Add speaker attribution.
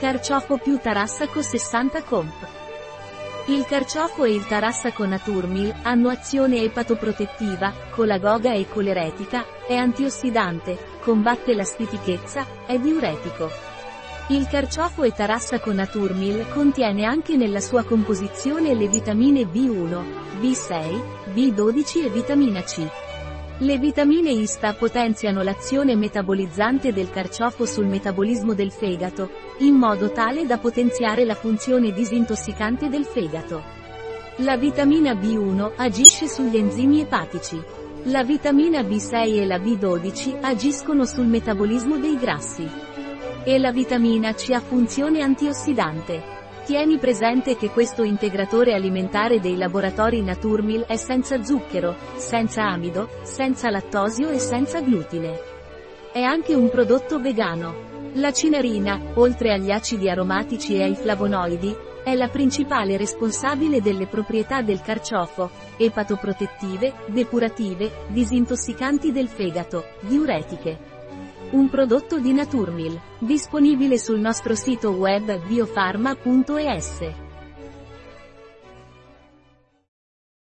Speaker 1: Carciofo più Tarassaco 60 Comp. Il carciofo e il Tarassaco Naturmil hanno azione epatoprotettiva, colagoga e coleretica, è antiossidante, combatte la stitichezza, è diuretico. Il carciofo e Tarassaco Naturmil contiene anche nella sua composizione le vitamine B1, B6, B12 e vitamina C. Le vitamine ISTA potenziano l'azione metabolizzante del carciofo sul metabolismo del fegato, in modo tale da potenziare la funzione disintossicante del fegato. La vitamina B1 agisce sugli enzimi epatici. La vitamina B6 e la B12 agiscono sul metabolismo dei grassi. E la vitamina C ha funzione antiossidante. Tieni presente che questo integratore alimentare dei laboratori Naturmil è senza zucchero, senza amido, senza lattosio e senza glutine. È anche un prodotto vegano. La cinarina, oltre agli acidi aromatici e ai flavonoidi, è la principale responsabile delle proprietà del carciofo, epatoprotettive, depurative, disintossicanti del fegato, diuretiche. Un prodotto di Naturmil, disponibile sul nostro sito web biofarma.es.